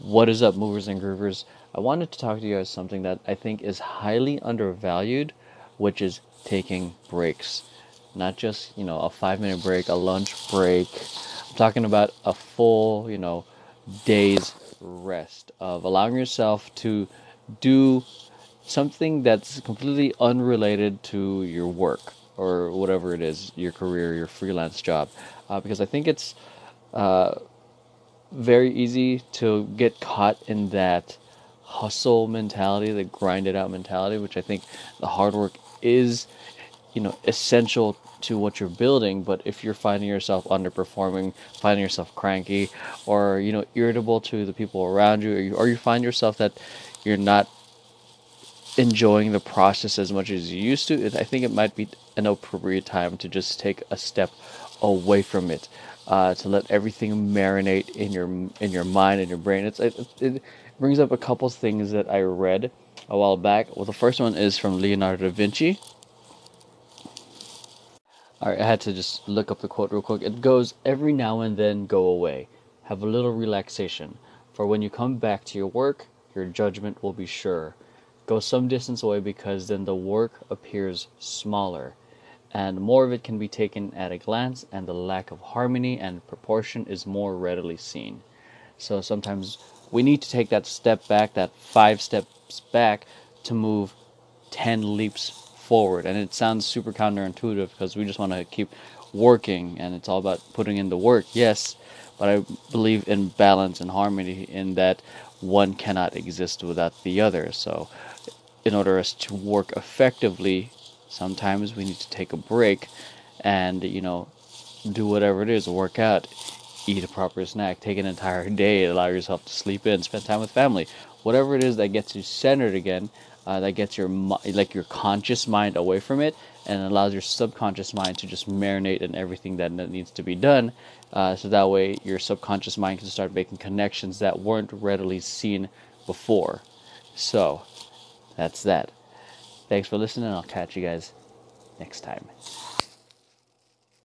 What is up, movers and groovers? I wanted to talk to you guys something that I think is highly undervalued, which is taking breaks. Not just, you know, a five minute break, a lunch break. I'm talking about a full, you know, day's rest of allowing yourself to do something that's completely unrelated to your work or whatever it is, your career, your freelance job. Uh, because I think it's uh, very easy to get caught in that hustle mentality, the grind it out mentality, which I think the hard work is, you know, essential to what you're building. But if you're finding yourself underperforming, finding yourself cranky, or you know, irritable to the people around you, or you, or you find yourself that you're not enjoying the process as much as you used to, I think it might be an appropriate time to just take a step away from it uh, to let everything marinate in your in your mind and your brain. It's it, it brings up a couple things that I read a while back. Well, the first one is from Leonardo da Vinci. All right, I had to just look up the quote real quick. It goes, "Every now and then go away, have a little relaxation, for when you come back to your work, your judgment will be sure. Go some distance away because then the work appears smaller." and more of it can be taken at a glance, and the lack of harmony and proportion is more readily seen. So sometimes we need to take that step back, that five steps back, to move 10 leaps forward. And it sounds super counterintuitive because we just want to keep working and it's all about putting in the work, yes, but I believe in balance and harmony in that one cannot exist without the other. So, in order us to work effectively Sometimes we need to take a break and, you know, do whatever it is, work out, eat a proper snack, take an entire day, allow yourself to sleep in, spend time with family. Whatever it is that gets you centered again, uh, that gets your like your conscious mind away from it and allows your subconscious mind to just marinate in everything that needs to be done. Uh, so that way your subconscious mind can start making connections that weren't readily seen before. So that's that. Thanks for listening. I'll catch you guys next time.